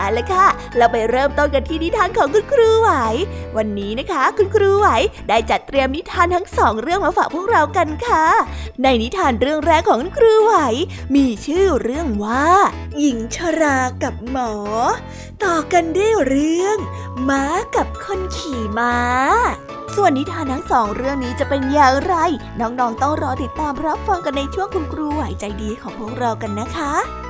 เอาละค่ะ เราไปเริ่มต้นกันที่นิทานของคุณครูไหว วันนี้นะคะ คุณครูไหวได้จัดเตรียมนิทานทั้งสองเรื่องมาฝากพวกเรากันค่ะ ในนิทานเรื่องแรกของคุณครูไหว มีชื่อเรื่องว่า หญิงชรากับหมอ ต่อกันด้วยเรื่อง ม้ากับคนขี่ม้าส่วนนิทานทั้งสองเรื่องนี้จะเป็นอย่างไร น้องๆต้องรอติดตามรับฟังกันในช่วงคุณครูไหวใจดีของพวกเรากันนะคะ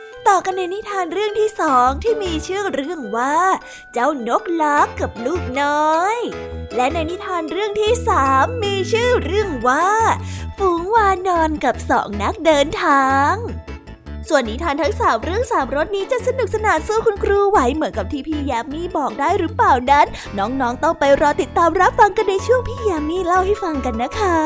ต่อกันในนิทานเรื่องที่สองที่มีชื่อเรื่องว่า เจ้านกลักกับลูกน้อย และในนิทานเรื่องที่สามมีชื่อเรื่องว่าฝูงวานอนกับสองนักเดินทาง ส่วนนิทานทั้งสามเรื่องสามรสนี้จะสนุกสนานสู้คุณครูไหวเหมือนกับที่พี่ยามีบอกได้หรือเปล่านั้น น้องๆต้องไปรอติดตามรับฟังกันในช่วงพี่ยามีเล่าให้ฟังกันนะคะ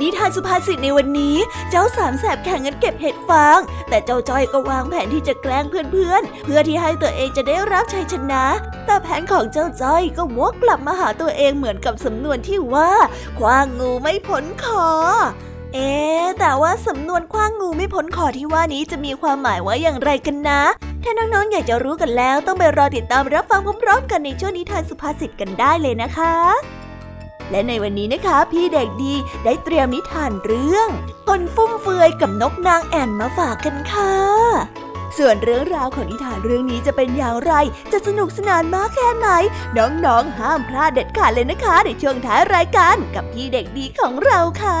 นิทานสุภาษิตในวันนี้ เจ้าสามแสบแข่งกันเก็บเห็ดฟาง แต่เจ้าจ้อยก็วางแผนที่จะแกล้งเพื่อนๆ เพื่อที่ให้ตัวเองจะได้รับชัยชนะ แต่แผนของเจ้าจ้อยก็วกกลับมาหาตัวเองเหมือนกับสำนวนที่ว่าคว้างงูไม่พ้นคอเอ๊แต่ว่าสำนวนคว้างงูไม่พ้นคอที่ว่านี้จะมีความหมายว่าอย่างไรกันนะ ถ้าน้องๆ อยากจะรู้กันแล้ว ต้องไปรอติดตามรับฟังพร้อมๆ กันในช่วงนิทานสุภาษิตกันได้เลยนะคะ และในวันนี้นะคะ พี่เด็กดีได้เตรียมนิทานเรื่องคนฟุ่มเฟือยกับนกนางแอ่นมาฝากกันค่ะ ส่วนเรื่องราวของนิทานเรื่องนี้จะเป็นอย่างไร จะสนุกสนานมากแค่ไหน น้องๆ ห้ามพลาดเด็ดขาดเลยนะคะ ในช่วงท้ายรายการกับพี่เด็กดีของเราค่ะ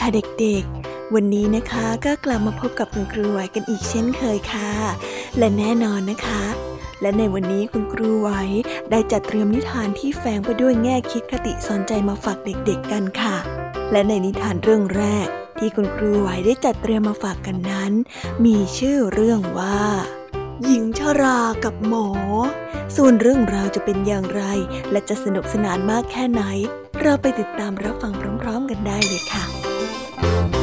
ค่ะเด็กๆ วันนี้นะคะก็กลับมาพบกับคุณครูไหวกันอีกเช่นเคยค่ะ และแน่นอนนะคะ และในวันนี้คุณครูไหวได้จัดเตรียมนิทานที่แฝงไปด้วยแง่คิดคติสอนใจมาฝากเด็กๆกันค่ะ และในนิทานเรื่องแรก ที่คุณครูไหวได้จัดเตรียมมาฝากกันนั้น มีชื่อเรื่องว่าหญิงชรากับหมอ ส่วนเรื่องราวจะเป็นอย่างไร และจะสนุกสนานมากแค่ไหน เราไปติดตามรับฟังพร้อม ๆ กันได้เลยค่ะ ห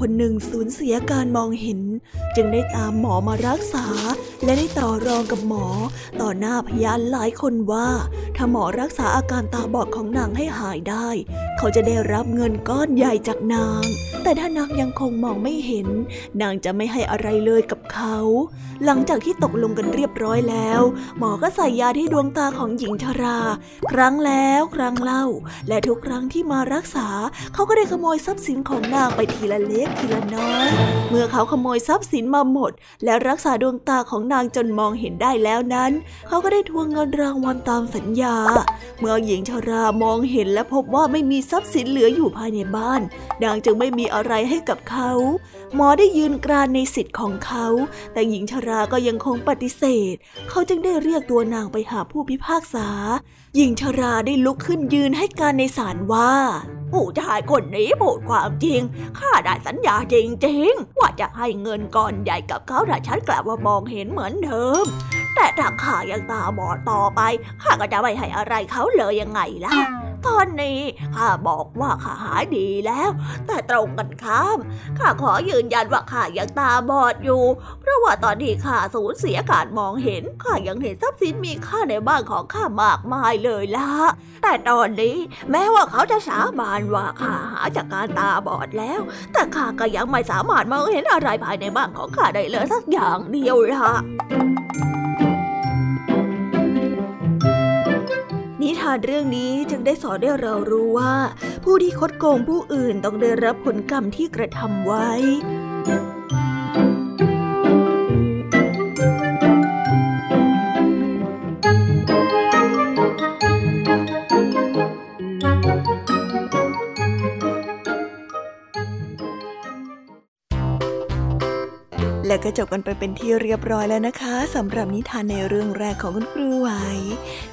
คนหนึ่งสูญเสียการมองเห็น จึงได้ตามหมอมารักษา และได้ต่อรองกับหมอ ต่อหน้าพยานหลายคนว่า ถ้าหมอรักษาอาการตาบอดของนางให้หายได้ เขาจะได้รับเงินก้อนใหญ่จากนาง แต่ถ้านางยังคงมองไม่เห็น นางจะไม่ให้อะไรเลยกับเขา หลังจากที่ตกลงกันเรียบร้อยแล้ว หมอก็ใส่ยาที่ดวงตาของหญิงชรา ครั้งแล้วครั้งเล่า และทุกครั้งที่มารักษา เขาก็ได้ขโมยทรัพย์สินของนางไปทีละเล็กทีละน้อย เมื่อเขาขโมยทรัพย์สินมาหมด และรักษาดวงตาของนางจนมองเห็นได้แล้วนั้น เขาก็ได้ทวงเงินรางวัลตามสัญญา เมื่อหญิงชรามองเห็นและพบว่าไม่มีทรัพย์สินเหลืออยู่ภายในบ้าน นางจึงไม่มีอะไรให้กับเขา หมอได้ยืนกรานในสิทธิ์ของเขา แต่หญิงชราก็ยังคงปฏิเสธ เขาจึงได้เรียกตัวนางไปหาผู้พิพากษา หญิงชราได้ลุกขึ้นยืนให้การในศาลว่า ผู้ชายคนนี้พูดความจริง ข้าได้สัญญาจริงๆ ว่าจะให้เงินก้อนใหญ่กับเขาถ้าฉันกลับมามองเห็นเหมือนเดิม แต่ถ้าข้ายังตาบอดต่อไป ข้าก็จะไม่ให้อะไรเขาเลยยังไงล่ะตอนนี้ข้าบอกว่าข้าหายดีแล้ว แต่ตรงกันข้ามข้าขอยืนยันว่าข้ายังตาบอดอยู่ เพราะว่าตอนที่ข้าสูญเสียการมองเห็นข้ายังเห็นทรัพย์สินมีค่าในบ้านของข้ามากมายเลยละแต่ตอนนี้แม้ว่าเขาจะสาบานว่าข้าหาจากการตาบอดแล้ว แต่ข้าก็ยังไม่สามารถมองเห็นอะไรภายในบ้านของข้าได้เลยสักอย่างเดียวล่ะ นิทานเรื่องนี้จึงได้สอนให้เรารู้ว่า ผู้ที่คดโกงผู้อื่นต้องได้รับผลกรรมที่กระทำไว้ ก็จบกันไปเป็นที่เรียบร้อยแล้วนะคะสำหรับนิทานในเรื่องแรกของคุณครูไหว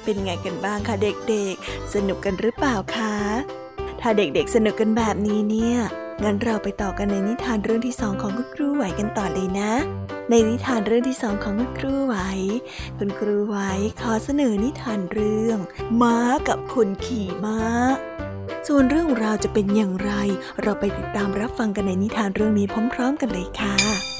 เป็นไงกันบ้างคะเด็กๆ สนุกกันหรือเปล่าคะ ถ้าเด็กๆสนุกกันแบบนี้เนี่ยงั้นเราไปต่อกันในนิทานเรื่องที่สองของคุณครูไหวกันต่อเลยนะ ในนิทานเรื่องที่สองของคุณครูไหว คุณครูไหวขอเสนอนิทานเรื่อง ม้ากับคนขี่ม้า ส่วนเรื่องราวจะเป็นอย่างไร เราไปติดตามรับฟังกันในนิทานเรื่องนี้พร้อม ๆ กันเลยค่ะ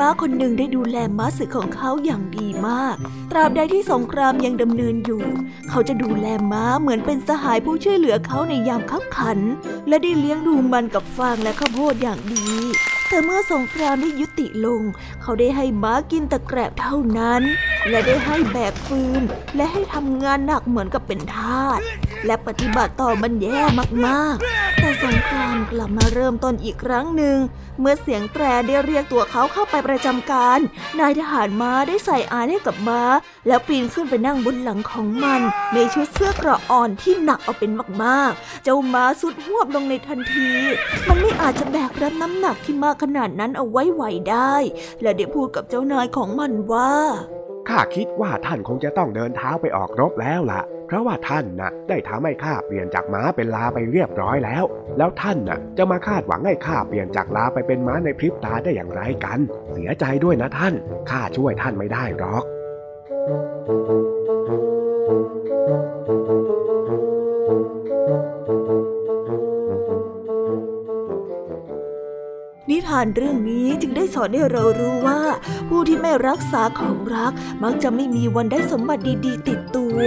ม้าคนหนึ่งได้ดูแลม้าศึกของเขาอย่างดีมาก ตราบใดที่สงครามยังดำเนินอยู่ เขาจะดูแลม้าเหมือนเป็นสหายผู้ช่วยเหลือเขาในยามขับขัน และได้เลี้ยงดูมันกับฟางและข้าวโพดอย่างดีแต่เมื่อสงครามได้ยุติลง เขาได้ให้ม้ากินตะแกรบเท่านั้น และได้ให้แบกฟืน และให้ทำงานหนักเหมือนกับเป็นทาส และปฏิบัติต่อมันแย่มากๆ แต่สงครามกลับมาเริ่มต้นอีกครั้งหนึ่ง เมื่อเสียงแตรได้เรียกตัวเขาเข้าไปประจำการ นายทหารม้าได้ใส่อานให้กับม้า แล้วปีนขึ้นไปนั่งบนหลังของมัน ในชุดเสื้อกระอ่อนที่หนักเอาเป็นมากๆ เจ้าม้าสุดหวบลงในทันที มันไม่อาจจะแบกรับน้ำหนักที่มากขนาดนั้นเอาไว้ไหวได้ และได้พูดกับเจ้านายของมันว่าข้าคิดว่าท่านคงจะต้องเดินเท้าไปออกรบแล้วล่ะ เพราะว่าท่านน่ะได้ทำให้ข้าเปลี่ยนจากม้าเป็นลาไปเรียบร้อยแล้ว แล้วท่านน่ะจะมาคาดหวังให้ข้าเปลี่ยนจากลาไปเป็นม้าในพริบตาได้อย่างไรกัน เสียใจด้วยนะท่าน ข้าช่วยท่านไม่ได้หรอกนิ ทานเรื่องนี้จึงได้สอนให้เรารู้ว่า ผู้ที่ไม่รักษาของรักมักจะไม่มีวันได้สมบัติดี ๆ ติดตัว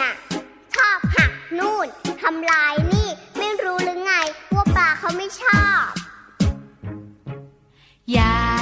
น่ะ ชอบหักนู่นทำลายนี่ ไม่รู้หรือไง ว่าปลาเขาไม่ชอบ อย่า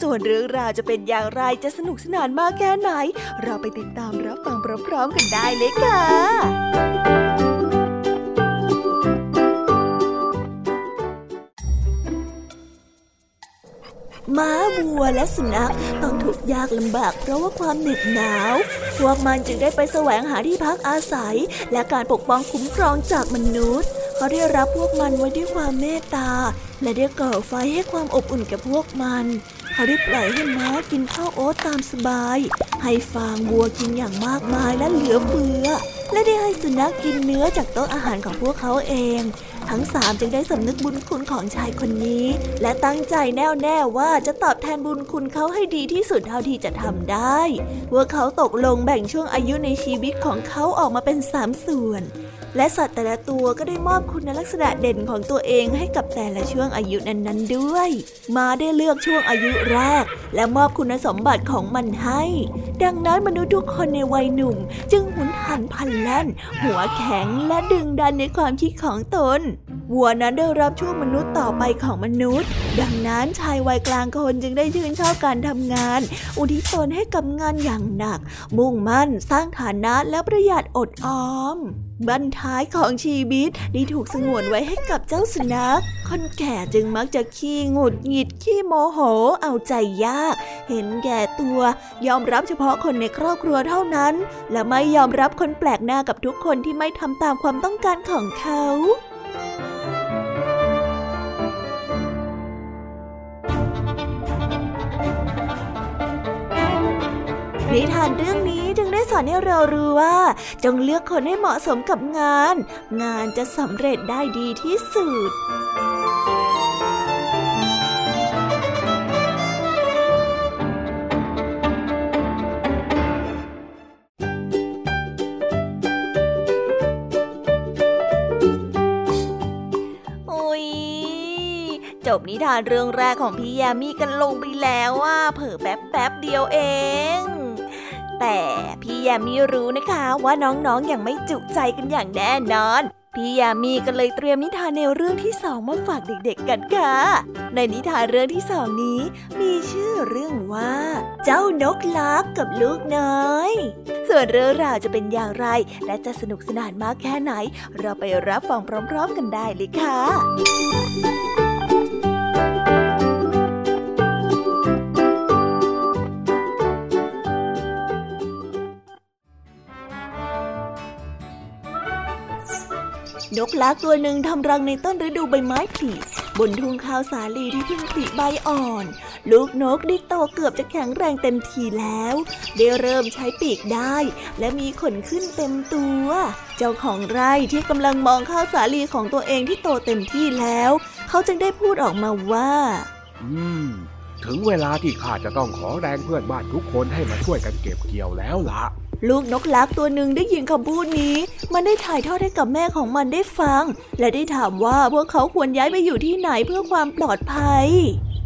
ส่วนเรื่องราวจะเป็นอย่างไรจะสนุกสนานมากแค่ไหน เราไปติดตามรับฟังพร้อมๆกันได้เลยค่ะม้าวัวและสุนัขต้องถูกยากลำบากเพราะว่าความเหน็บหนาว พวกมันจึงได้ไปแสวงหาที่พักอาศัย และการปกป้องคุ้มครองจากมนุษย์ เขาได้รับพวกมันไว้ด้วยความเมตตา และได้ก่อไฟให้ความอบอุ่นแก่พวกมัน เขาได้ปล่อยให้ม้ากินข้าวโอ๊ตตามสบาย ให้ฟางวัวกินอย่างมากมายและเหลือเฟือ และได้ให้สุนัขกินเนื้อจากโต๊ะอาหารของพวกเขาเอง ทั้งสามจึงได้สำนึกบุญคุณของชายคนนี้ และตั้งใจแน่วแน่ว่าจะตอบแทนบุญคุณเขาให้ดีที่สุดเท่าที่จะทำได้พวกเขาตกลงแบ่งช่วงอายุในชีวิตของเขาออกมาเป็นสามส่วน และสัตว์แต่ละตัวก็ได้มอบคุณลักษณะเด่นของตัวเองให้กับแต่ละช่วงอายุนั้นๆด้วย ม้าได้เลือกช่วงอายุแรก และมอบคุณสมบัติของมันให้ ดังนั้นมนุษย์ทุกคนในวัยหนุ่ม จึงหุนหันพันแล่น หัวแข็งและดึงดันในความคิดของตน วัวนั้นได้รับช่วงมนุษย์ต่อไปของมนุษย์ ดังนั้นชายวัยกลางคนจึงได้ชื่นชอบการทำงาน อุทิศตนให้กับงานอย่างหนัก มุ่งมั่นสร้างฐานะและประหยัดอดออม บั้นท้ายของชีวิตได้ถูกสงวนไว้ให้กับเจ้าสุนัข คนแก่จึงมักจะขี้งุดหงิดขี้โมโห เอาใจยาก เห็นแก่ตัวยอมรับเฉพาะคนในครอบครัวเท่านั้น และไม่ยอมรับคนแปลกหน้ากับทุกคนที่ไม่ทำตามความต้องการของเขา นิทานเรื่องนี้จึงได้สอนให้เรารู้ว่า จงเลือกคนให้เหมาะสมกับงาน งานจะสำเร็จได้ดีที่สุดโอ้ยจบนิทานเรื่องแรกของพี่ยามีกันลงไปแล้วว่าเผิ่แป๊บแป๊บเดียวเอง แต่พี่ยามีรู้นะคะว่าน้องๆออย่างไม่จุใจกันอย่างแน่นอน พี่ยามีก็เลยเตรียมนิทานแนวเรื่องที่สองมาฝากเด็กๆกันค่ะ ในนิทานเรื่องที่สองนี้ มีชื่อเรื่องว่า เจ้านกลักกับลูกน้อย ส่วนเรื่องราวจะเป็นอย่างไร และจะสนุกสนานมากแค่ไหน เราไปรับฟังพร้อม ๆ กันได้เลยค่ะ นกลักตัวหนึ่งทำรังในต้นฤดูใบไม้ผลิบนทุ่งข้าวสาลีที่เพิ่งผลิใบอ่อน ลูกนกได้โตเกือบจะแข็งแรงเต็มทีแล้วได้เริ่มใช้ปีกได้ และมีขนขึ้นเต็มตัว เจ้าของไร่ที่กำลังมองข้าวสาลีของตัวเองที่โตเต็มที่แล้ว เขาจึงได้พูดออกมาว่า อืม ถึงเวลาที่ข้าจะต้องขอแรงเพื่อนบ้านทุกคนให้มาช่วยกันเก็บเกี่ยวแล้วล่ะ ลูกนกลักตัวหนึ่งได้ยินคำพูดนี้ มันได้ถ่ายทอดให้กับแม่ของมันได้ฟัง และได้ถามว่าพวกเขาควรย้ายไปอยู่ที่ไหนเพื่อความปลอดภัย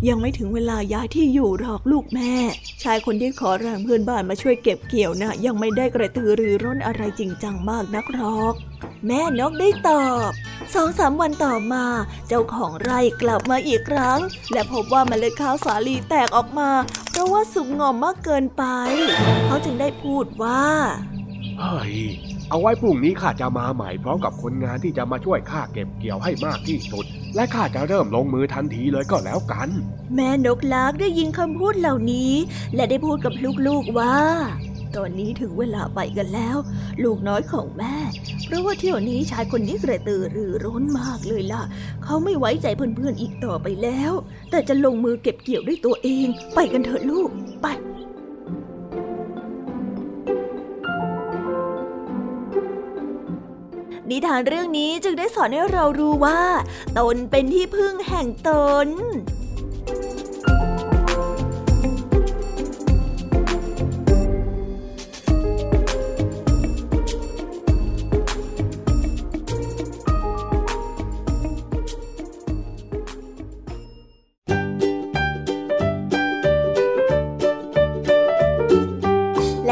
ยังไม่ถึงเวลาย้ายที่อยู่หรอกลูกแม่ ชายคนที่ขอแรงเพื่อนบ้านมาช่วยเก็บเกี่ยวนะ่ะยังไม่ได้กระตือรือร้นอะไรจริงจังมากนักหรอก แม่นกได้ตอบสองสามวันต่อมา เจ้าของไร่กลับมาอีกครั้ง และพบว่าเมล็ดข้าวสาลีแตกออกมา เพราะว่าสุกงอมมากเกินไป เขาจึงได้พูดว่าเฮ้ย เอาไว้พรุ่งนี้ข้าจะมาใหม่พร้อมกับคนงานที่จะมาช่วยข้าเก็บเกี่ยวให้มากที่สุด และข้าจะเริ่มลงมือทันทีเลยก็แล้วกัน แม่นกลักได้ยินคำพูดเหล่านี้ และได้พูดกับลูกๆว่า ตอนนี้ถึงเวลาไปกันแล้ว ลูกน้อยของแม่ เพราะว่าเที่ยวนี้ชายคนนี้กระตือรือร้นมากเลยล่ะ เขาไม่ไว้ใจเพื่อนๆอีกต่อไปแล้ว แต่จะลงมือเก็บเกี่ยวด้วยตัวเอง ไปกันเถอะลูก ไป นิทานเรื่องนี้จึงได้สอนให้เรารู้ว่า ตนเป็นที่พึ่งแห่งตน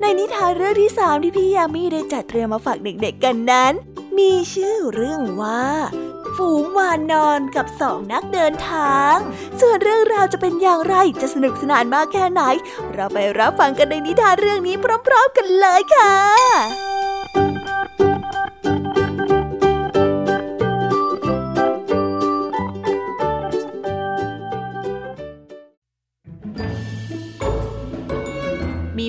ในนิทานเรื่องที่สามที่พี่ยามีได้จัดเตรียมมาฝากเด็กๆกันนั้น มีชื่อเรื่องว่า ฝูงวานนอนกับสองนักเดินทาง ส่วนเรื่องราวจะเป็นอย่างไรจะสนุกสนานมากแค่ไหน เราไปรับฟังกันในนิทานเรื่องนี้พร้อม ๆ กันเลยค่ะ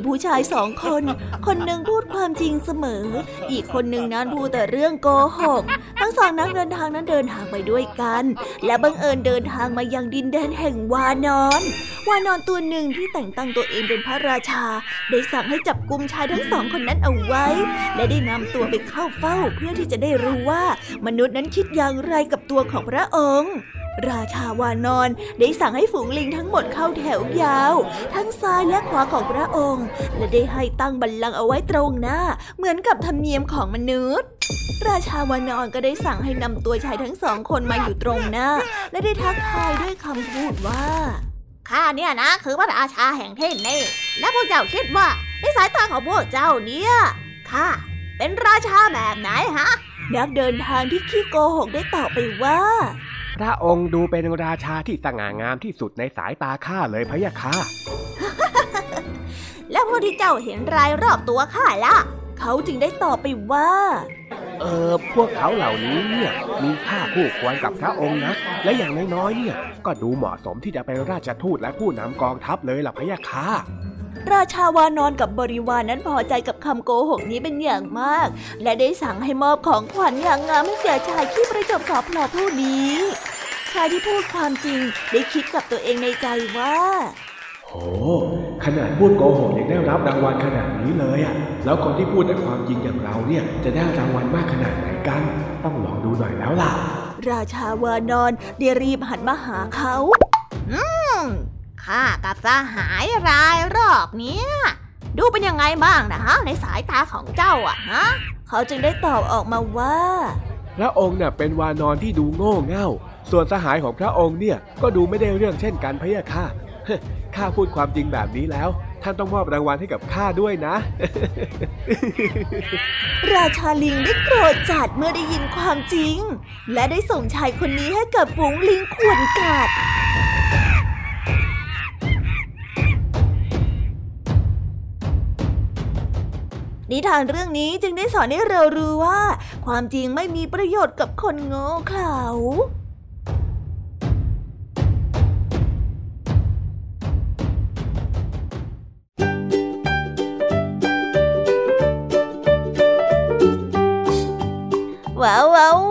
ผู้ชายสองคน คนหนึ่งพูดความจริงเสมอ อีกคนหนึ่งนั้นพูดแต่เรื่องโกหก ทั้งสองนักเดินทางนั้นเดินทางไปด้วยกัน และบังเอิญเดินทางมายังดินแดนแห่งวานอน วานอนตัวหนึ่งที่แต่งตั้งตัวเองเป็นพระราชา ได้สั่งให้จับกุมชายทั้งสองคนนั้นเอาไว้ และได้นำตัวไปเข้าเฝ้าเพื่อที่จะได้รู้ว่ามนุษย์นั้นคิดอย่างไรกับตัวของพระองค์ราชาวานอนได้สั่งให้ฝูงลิงทั้งหมดเข้าแถวยาว ทั้งซ้ายและขวาของพระองค์และได้ให้ตั้งบัลลังก์เอาไว้ตรงหน้า เหมือนกับธรรมเนียมของมนุษย์ ราชาวานอนก็ได้สั่งให้นำตัวชายทั้งสองคนมาอยู่ตรงหน้า และได้ทักทายด้วยคำพูดว่าข้าเนี่ยนะคือพระราชาแห่งเทนเน่และพวกเจ้าคิดว่าในสายตาของพวกเจ้าเนี่ยข้าเป็นราชาแบบไหนฮะนักเดินทางที่ขี้โกหกได้ตอบไปว่า พระองค์ดูเป็นราชาที่สง่างามที่สุดในสายตาข้าเลยพะยะค่ะ แล้วพวกที่เจ้าเห็นรายรอบตัวข้าล่ะ เขาจึงได้ตอบไปว่า เออพวกเขาเหล่านี้เนี่ยมีค่าคู่ควรกับพระองค์นะ และอย่างน้อยๆเนี่ยก็ดูเหมาะสมที่จะเป็นราชทูตและผู้นำกองทัพเลยล่ะพะยะค่ะราชาวานอนกับบริวารนนั้นพอใจกับคำโกหกนี้เป็นอย่างมาก และได้สั่งให้มอบของขวัญอย่างงามให้แก่ชายที่ประจบสอบหล่อผู้นี้ ชายที่พูดความจริงได้คิดกับตัวเองในใจว่า โอ้ขนาดพูดโกหกยังได้รับรางวัลขนาดนี้เลยอะ แล้วคนที่พูดแต่ความจริงอย่างเราเนี่ยจะได้รางวัลมากขนาดไหนกัน ต้องลองดูหน่อยแล้วล่ะ ราชาวานอนได้รีบหันมาหาเขา อืมข้ากับสหายรายรอบเนี้ยดูเป็นยังไงบ้างนะฮะในสายตาของเจ้าอะฮะเขาจึงได้ตอบออกมาว่า พระองค์เนี่ยเป็นวานอนที่ดูโง่เง่า ส่วนสหายของพระองค์เนี่ยก็ดูไม่ได้เรื่องเช่นกันพะยะค่ะ ข้าพูดความจริงแบบนี้แล้ว ท่านต้องมอบรางวัลให้กับข้าด้วยนะ ราชาลิงได้โกรธจัดเมื่อได้ยินความจริง และได้ส่งชายคนนี้ให้กับฝูงลิงขวนกาดนิทานเรื่องนี้จึงได้สอนให้เรารู้ว่า ความจริงไม่มีประโยชน์กับคนโง่เขลา Wow, wow,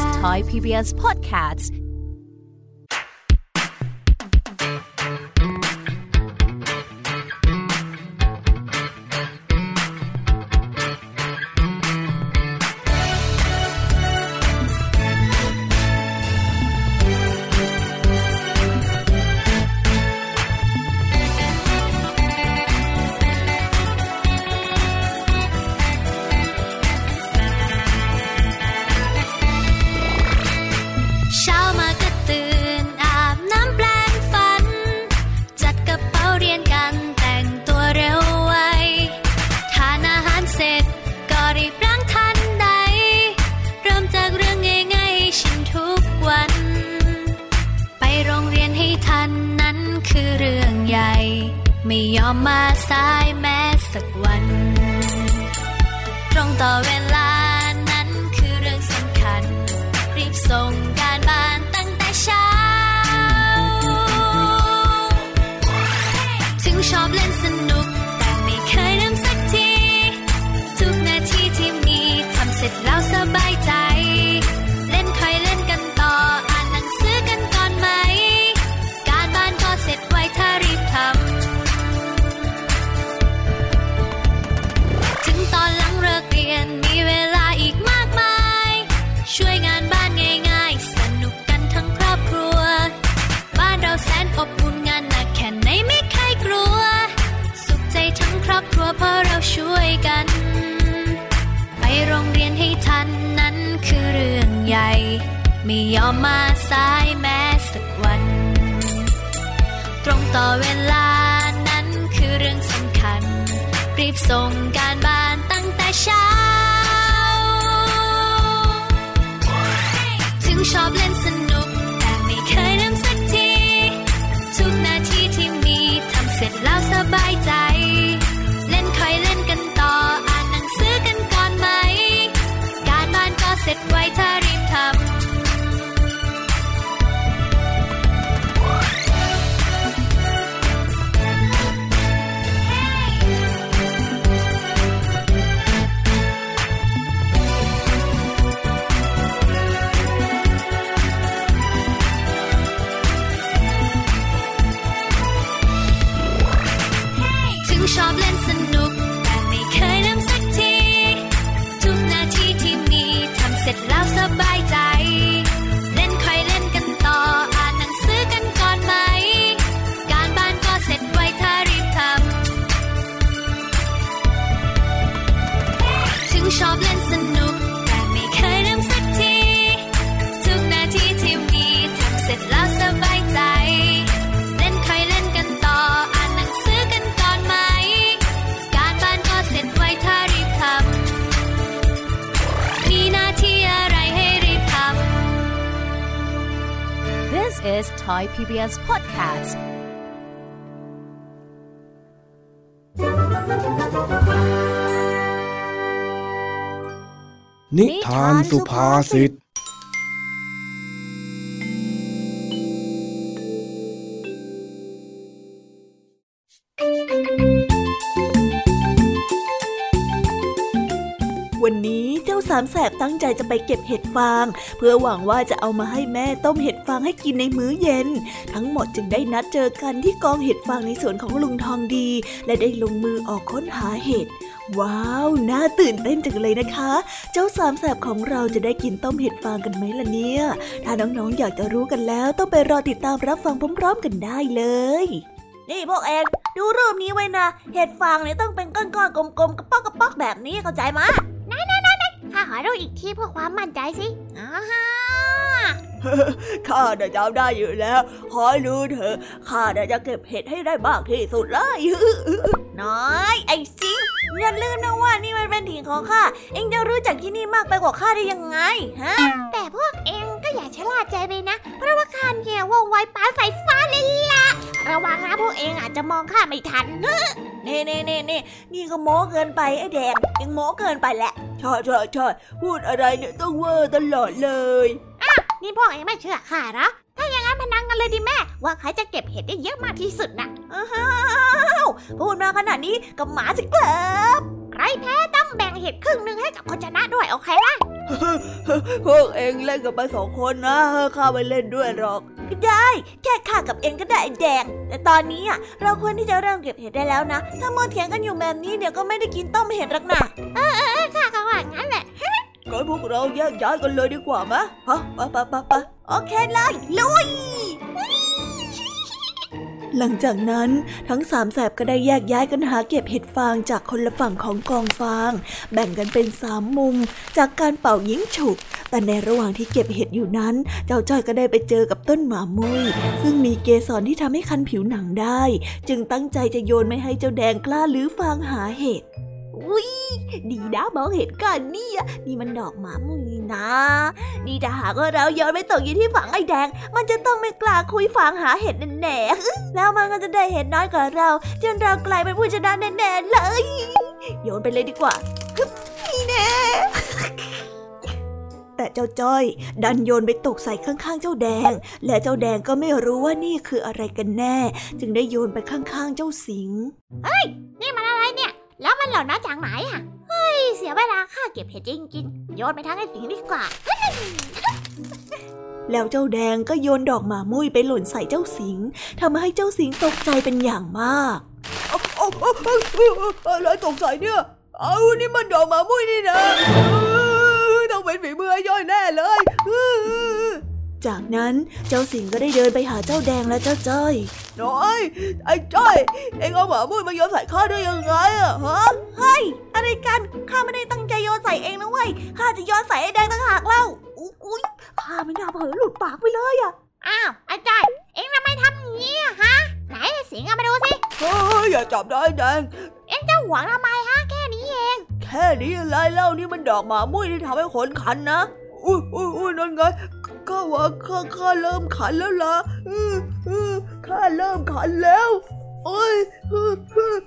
Thai PBS podcasts. 到原来。 ยอมมาสายแม้สักวัน ตรงต่อเวลานั้นคือเรื่องสำคัญ รีบส่งการบ้านตั้งแต่เช้า ถึงชอบเล่นส PBS Podcast นิทานสุภาษิต สามแสบตั้งใจจะไปเก็บเห็ดฟาง เพื่อหวังว่าจะเอามาให้แม่ต้มเห็ดฟางให้กินในมื้อเย็น ทั้งหมดจึงได้นัดเจอกันที่กองเห็ดฟางในสวนของลุงทองดี และได้ลงมือออกค้นหาเห็ดว้าว น่าตื่นเต้นจังเลยนะคะ เจ้าสามแสบของเราจะได้กินต้มเห็ดฟางกันไหมล่ะเนี่ย ถ้าน้องๆอยากจะรู้กันแล้วต้องไปรอติดตามรับฟังพร้อมๆกันได้เลย นี่พวกเองดูรูปนี้ไว้นะ เห็ดฟางเนี่ยต้องเป็นก้อนๆกลมๆกระป๊อกกระป๊อกแบบนี้เข้าใจไหมไหน ข้าขอดูอีกทีเพื่อความมั่นใจสิอ่าฮะข้าน่ะจำได้อยู่แล้วขอรู้เถอะข้าน่ะจะเก็บเห็ดให้ได้มากที่สุดเลยน้อยไอ้สิงอย่าลืมนะว่านี่มันเป็นถิ่นของข้าเองจะรู้จักที่นี่มากไปกว่าข้าได้ยังไงฮะแต่พวกเองก็อย่าชะล่าใจไปนะ เพราะว่าข้าเนี่ยว่องไวปานไฟฟ้าเลยล่ะระวังนะพวกเองอาจจะมองข้าไม่ทันเน่เน่เน่เน่นี่ก็โม้เกินไปไอ้แดงยังโม้เกินไปแหละ ใช่ใช่ใช่พูดอะไรเนี่ยต้องเวอร์ตลอดเลยนี่พวกเองไม่เชื่อข้าเหรอถ้าอย่างนั้นพนันกันเลยดิแม่ ว่าใครจะเก็บเห็ดได้เยอะมากที่สุดนะอ้าวพูดมาขนาดนี้กับหมาสิครับ ใครแพ้ต้องแบ่งเห็ดครึ่งหนึ่งให้กับคนชนะด้วยโอเคไหมพวกเองเล่นกันไปสองคนนะข้าไม่เล่นด้วยหรอก ก็ได้แค่ข้ากับเองก็ได้ไอ้แดง แต่ตอนนี้อะเราควรที่จะเริ่มเก็บเห็ดได้แล้วนะ ถ้ามัวเถียงกันอยู่แบบนี้เดี๋ยวก็ไม่ได้กินต้มเห็ดหรอกนะข้าก็ว่างั้นแหละก็พวกเราแยกย้ายกันเลยดีกว่ามะฮะไปไปไปไปโอเคเลยลุย หลังจากนั้นทั้งสามแสบก็ได้แยกย้ายกันหาเก็บเห็ดฟางจากคนละฝั่งของกองฟาง แบ่งกันเป็นสามมุมจากการเป่ายิงฉุก แต่ในระหว่างที่เก็บเห็ดอยู่นั้น เจ้าจ้อยก็ได้ไปเจอกับต้นหมามุยซึ่งมีเกสรที่ทำให้คันผิวหนังได้ จึงตั้งใจจะโยนไม่ให้เจ้าแดงกล้าลื้อฟางหาเห็ด อุ้ยดีนะมองเห็นกันเนี่ยนี่มันดอกหมามุยนะ นี่ถ้าหากว่าเราโยนไปตกอยู่ที่ฝังไอ้แดง มันจะต้องไม่กล้าคุยฝังหาเห็ดแน่ๆแล้วมันก็จะได้เห็ดน้อยกว่าเรา จนเรากลายเป็นผู้ชนะแน่ๆเลยโยนไปเลยดีกว่าฮึบนี่แน่แต่เจ้าจ้อย ดันโยนไปตกใส่ข้างๆ เจ้าแดง และเจ้าแดงก็ไม่รู้ว่านี่คืออะไรกันแน่ จึงได้โยนไปข้างๆ เจ้าสิงนี่มันอะไรเนี่ย แล้วมันเหล่านมาจากไหนอะ เฮ้ย เสียเวลาข้าเก็บเห็ดจริงๆโยนไปทางไอ้สิงดีกว่า แล้วเจ้าแดงก็โยนดอกหมามุ้ยไปหล่นใส่เจ้าสิงทำให้เจ้าสิงตกใจเป็นอย่างมากอะไรตกใจเนี่ย เอานี่มันดอกหมามุ้ยนี่นะต้องเป็นฝีมือย่อยแน่เลย จากนั้นเจ้าสิงก็ได้เดินไปหาเจ้าแดงและเจ้าจ้อย น้อย ไอ้จ้อย เอ็งเอาหมามุ้ยมาโยนใส่ข้าได้ยังไงอะฮะ เฮ้ย อะไรกัน ข้าไม่ได้ตั้งใจโยนใส่เองนะเว้ย ข้าจะโยนใส่ไอ้แดงต่างหากเล่า อุ๊ยข้าไม่น่าเผลอหลุดปากไปเลยอะอ้าวไอ้จ้อย เอ็งทำไมทำอย่างนี้อะฮะ ไหนไอ้สิงเอามาดูสิเฮ้ยอย่าจับได้แดง เอ็งจะหวังทำไมฮะ แค่นี้เอง แค่นี้อะไรเล่านี่มันดอกหมามุ้ยที่ทำให้ขนขันนะอุ้ยอุ้ยอุ้ยนั่นไง ข้าว่าข้าข้าเริ่มขันแล้วล่ะอืออือข้าเริ่มขันแล้วโอ้ยเฮ้ยเฮ้ย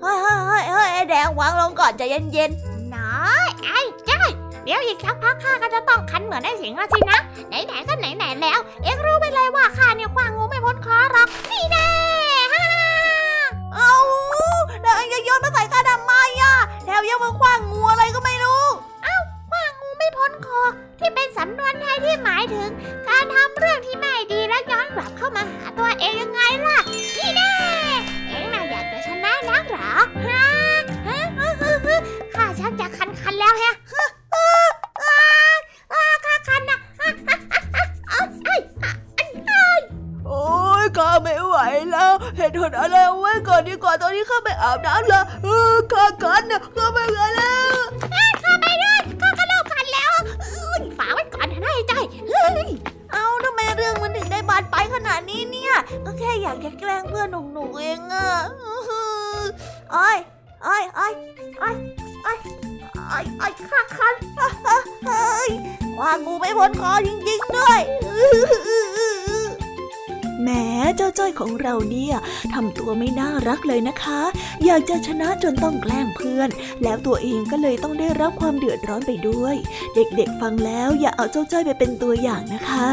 เฮ้ยเฮ้ยไอ้แดงวางลงก่อนใจเย็นๆน้อยไอ้จ้อยเดี๋ยวอีกสักพักข้าก็จะต้องคันเหมือนไอ้สิงแล้วสินะ ไหนๆก็ไหนๆแล้ว เอ็งรู้ไปเลยว่าข้าเนี่ยคว้างงูไม่พ้นคอหรอกนี่แน่ฮ่าเอาแล้วเอ็งจะโยนมาใส่ข้าทำไมอะแถวยังมาคว้างงูอะไรก็ไม่รู้ ไม่พ้นคอ ที่เป็นสำนวนไทยที่หมายถึง การทำเรื่องที่ไม่ดีแล้วย้อนกลับเข้ามาหาตัวเองยังไงล่ะ นี่แน่เอ็งน่ะอยากจะชนะนักเหรอฮะฮะฮึฮึฮึข้าชักจะคันๆแล้วแฮะฮึฮึอ้าอ้าข้าคันนะอะอะอะอะอะเอ้ยอะอันเอ้ยโอ้ยข้าไม่ไหวแล้ว เห็นทนอะไรเอาไว้ก่อนดีกว่าตอนนี้ข้าไปอาบน้ำละเออข้ากันนะข้าไม่ไหวแล้ว ขนาดนี้เนี่ย ก็แค่อยากจะแกล้งเพื่อนหนุ่มๆเองอะอ้ไอ้ไอ้ไอ้ไอ้ไอ้อ้ข้าคันเฮ้ยว่างูไม่พ้นคอจริงๆด้วยแหมเจ้าจ้อยของเราเนี่ยทำตัวไม่น่ารักเลยนะคะ อยากจะชนะจนต้องแกล้งเพื่อน แล้วตัวเองก็เลยต้องได้รับความเดือดร้อนไปด้วย เด็กๆฟังแล้วอย่าเอาเจ้าจ้อยไปเป็นตัวอย่างนะคะ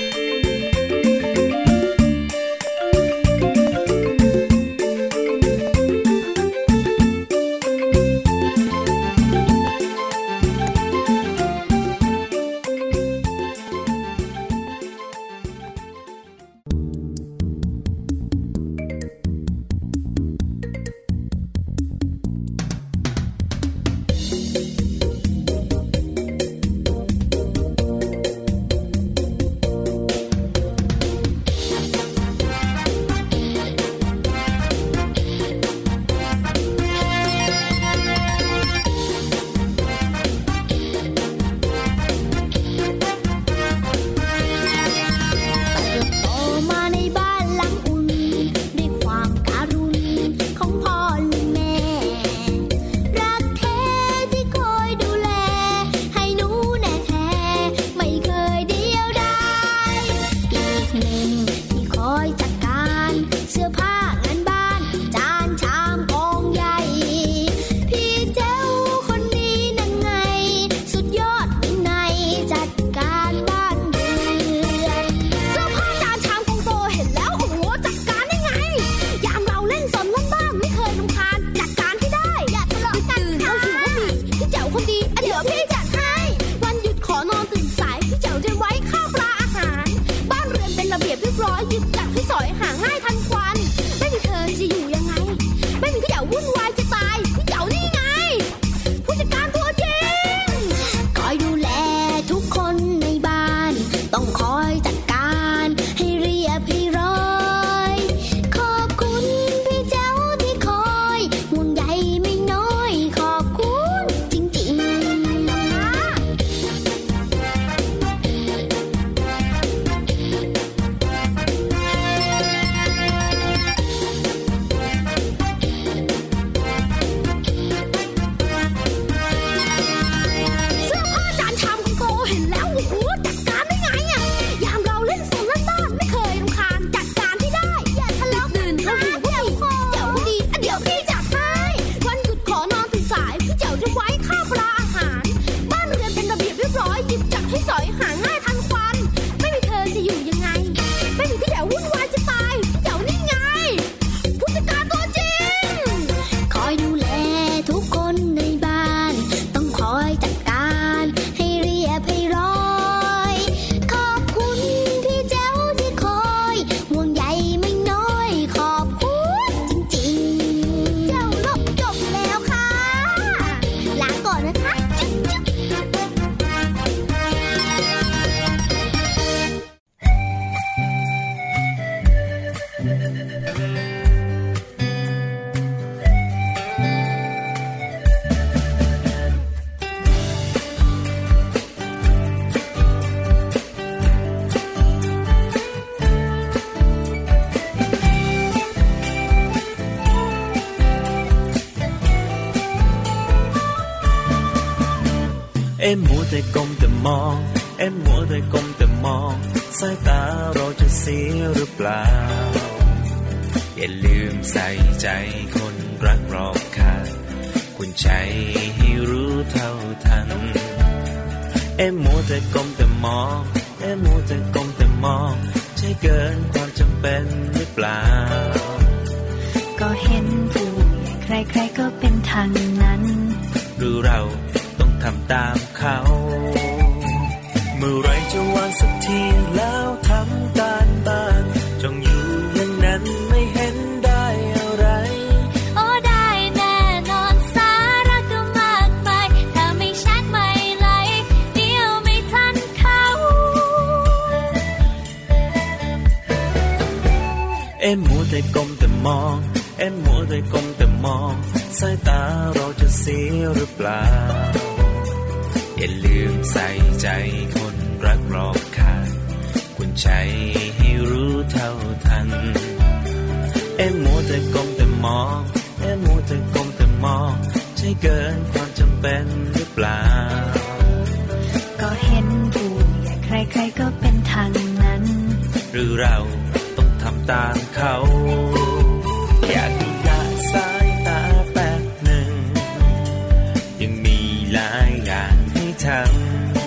แต่ก้มแต่มอง เอ็มมัวแต่ก้มแต่มอง สายตาเราจะเสียหรือเปล่า อย่าลืมใส่ใจคนรักรอบค่าคุณใจให้รู้เท่าทัน เอ็มมัวแต่ก้ม แต่ก้มแต่มอง เอ็มมัวแต่ก้มแต่มอง สายตาเราจะเสียหรือเปล่า อย่าลืมใส่ใจคนรักรอบข้างคุณใจให้รู้เท่าทัน เอ็มมัวแต่ก้มแต่มอง เอ็มมัวแต่ก้มแต่มอง ใช่เกินความจำเป็นหรือเปล่า ก็เห็นผู้ใหญ่ใครๆก็เป็นทางนั้น หรือเรา ต้องทำตามเขาอยากให้ละสายตาแป๊บหนึ่ง ยังมีหลายอย่างให้ท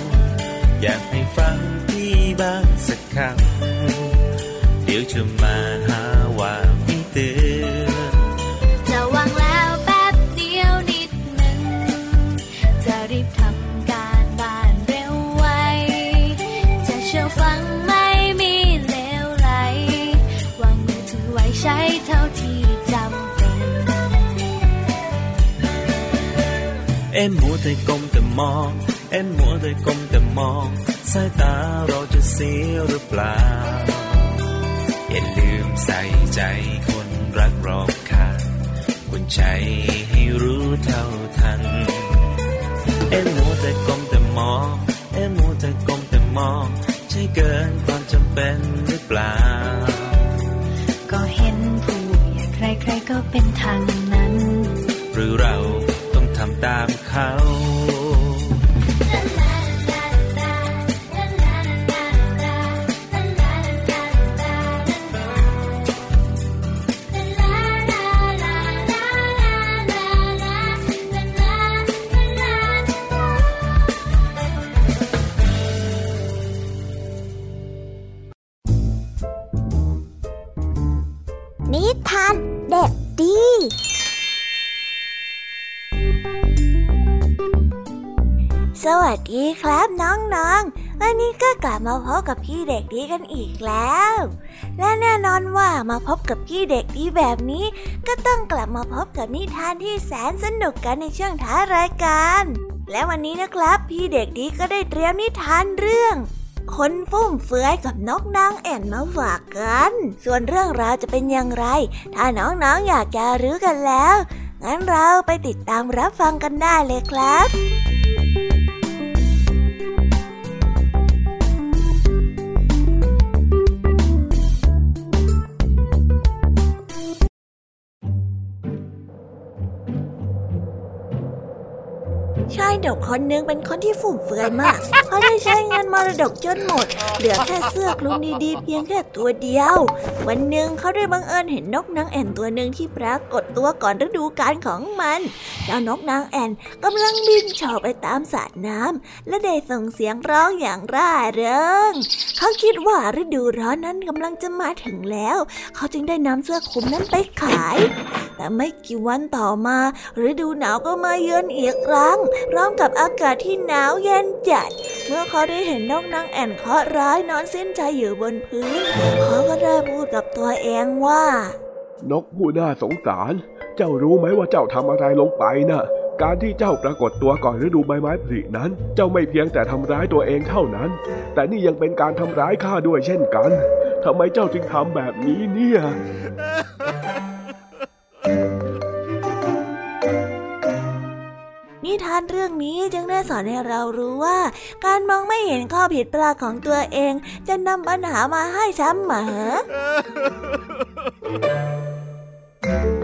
ำอยากให้ฟังพี่บ้างสักคำเดี๋ยวจะมา เอ็มมัวแต่ก้มแต่มอง เอ็มมัวแต่ก้มแต่มอง สายตาเราจะเสียหรือเปล่า อย่าลืมใส่ใจคนรักรอบข้างคุณใจให้รู้เท่าทัน เอ็มมัวแต่ก้มแต่มอง เอ็มมัวแต่ก้มแต่มอง ใช่เกินความจำเป็นหรือเปล่าามเขา กลับมาพบกับพี่เด็กดีกันอีกแล้ว และแน่นอนว่ามาพบกับพี่เด็กดีแบบนี้ ก็ต้องกลับมาพบกับนิทานที่แสนสนุกกันในช่วงท้ายรายการ และวันนี้นะครับ พี่เด็กดีก็ได้เตรียมนิทานเรื่องคนฟุ่มเฟือยกับนกนางแอ่นมาฝากกัน ส่วนเรื่องราวจะเป็นอย่างไร ถ้าน้องๆออยากจะรู้กันแล้ว งั้นเราไปติดตามรับฟังกันได้เลยครับ ดกคนหนึงเป็นคนที่ฟุ่มเฟือยมากเขาได้ใช้เงินมรดกจนหมด เหลือแค่เสื้อคลุมดีๆเพียงแค่ตัวเดียว วันหนึ่งเขาได้บังเอิญเห็นนกนางแอ่นตัวหนึ่งที่ปรากฏตัวก่อนฤดูกาลของมันเจ้านกนางแอ่นกำลังบินโฉบไปตามสระน้ำและได้ส่งเสียงร้องอย่างร่าเริง เขาคิดว่าฤดูร้อนนั้นกำลังจะมาถึงแล้ว เขาจึงได้นำเสื้อคลุมนั้นไปขาย แต่ไม่กี่วันต่อมาฤดูหนาวก็มาเยือนอีกครั้งพร้อมกับอากาศที่หนาวเย็นจัด เมื่อเขาได้เห็นนกนางแอ่นเคราะร้ายนอนสิ้นใจอยู่บนพื้น เขาก็ได้พูดกับตัวเองว่า นกผู้น่าสงสาร เจ้ารู้ไหมว่าเจ้าทำอะไรลงไปน่ะ การที่เจ้าปรากฏตัวก่อนฤดูใบไม้ผลินั้น เจ้าไม่เพียงแต่ทำร้ายตัวเองเท่านั้น แต่นี่ยังเป็นการทำร้ายข้าด้วยเช่นกันทำไมเจ้าจึงทำแบบนี้เนี่ย นิทานเรื่องนี้จึงได้สอนให้เรารู้ว่า การมองไม่เห็นข้อผิดพลาดของตัวเอง จะนำปัญหามาให้เหมอ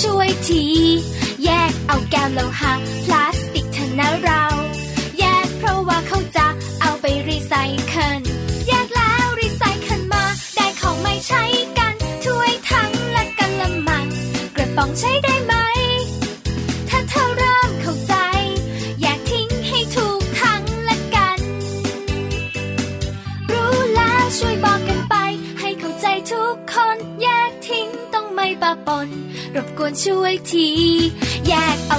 ช่วยที แยกเอาแก้วแล้วหา รบกวนช่วยที แยกเอา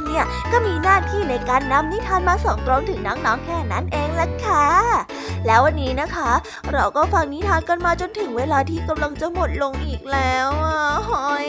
านเนี่ยก็มีหน้าที่ในการนำนิทานมาส่งตรงถึงน้องๆแค่นั้นเองล่ะค่ะ แล้ววันนี้นะคะ เราก็ฟังนิทานกันมาจนถึงเวลาที่กำลังจะหมดลงอีกแล้วอะหอย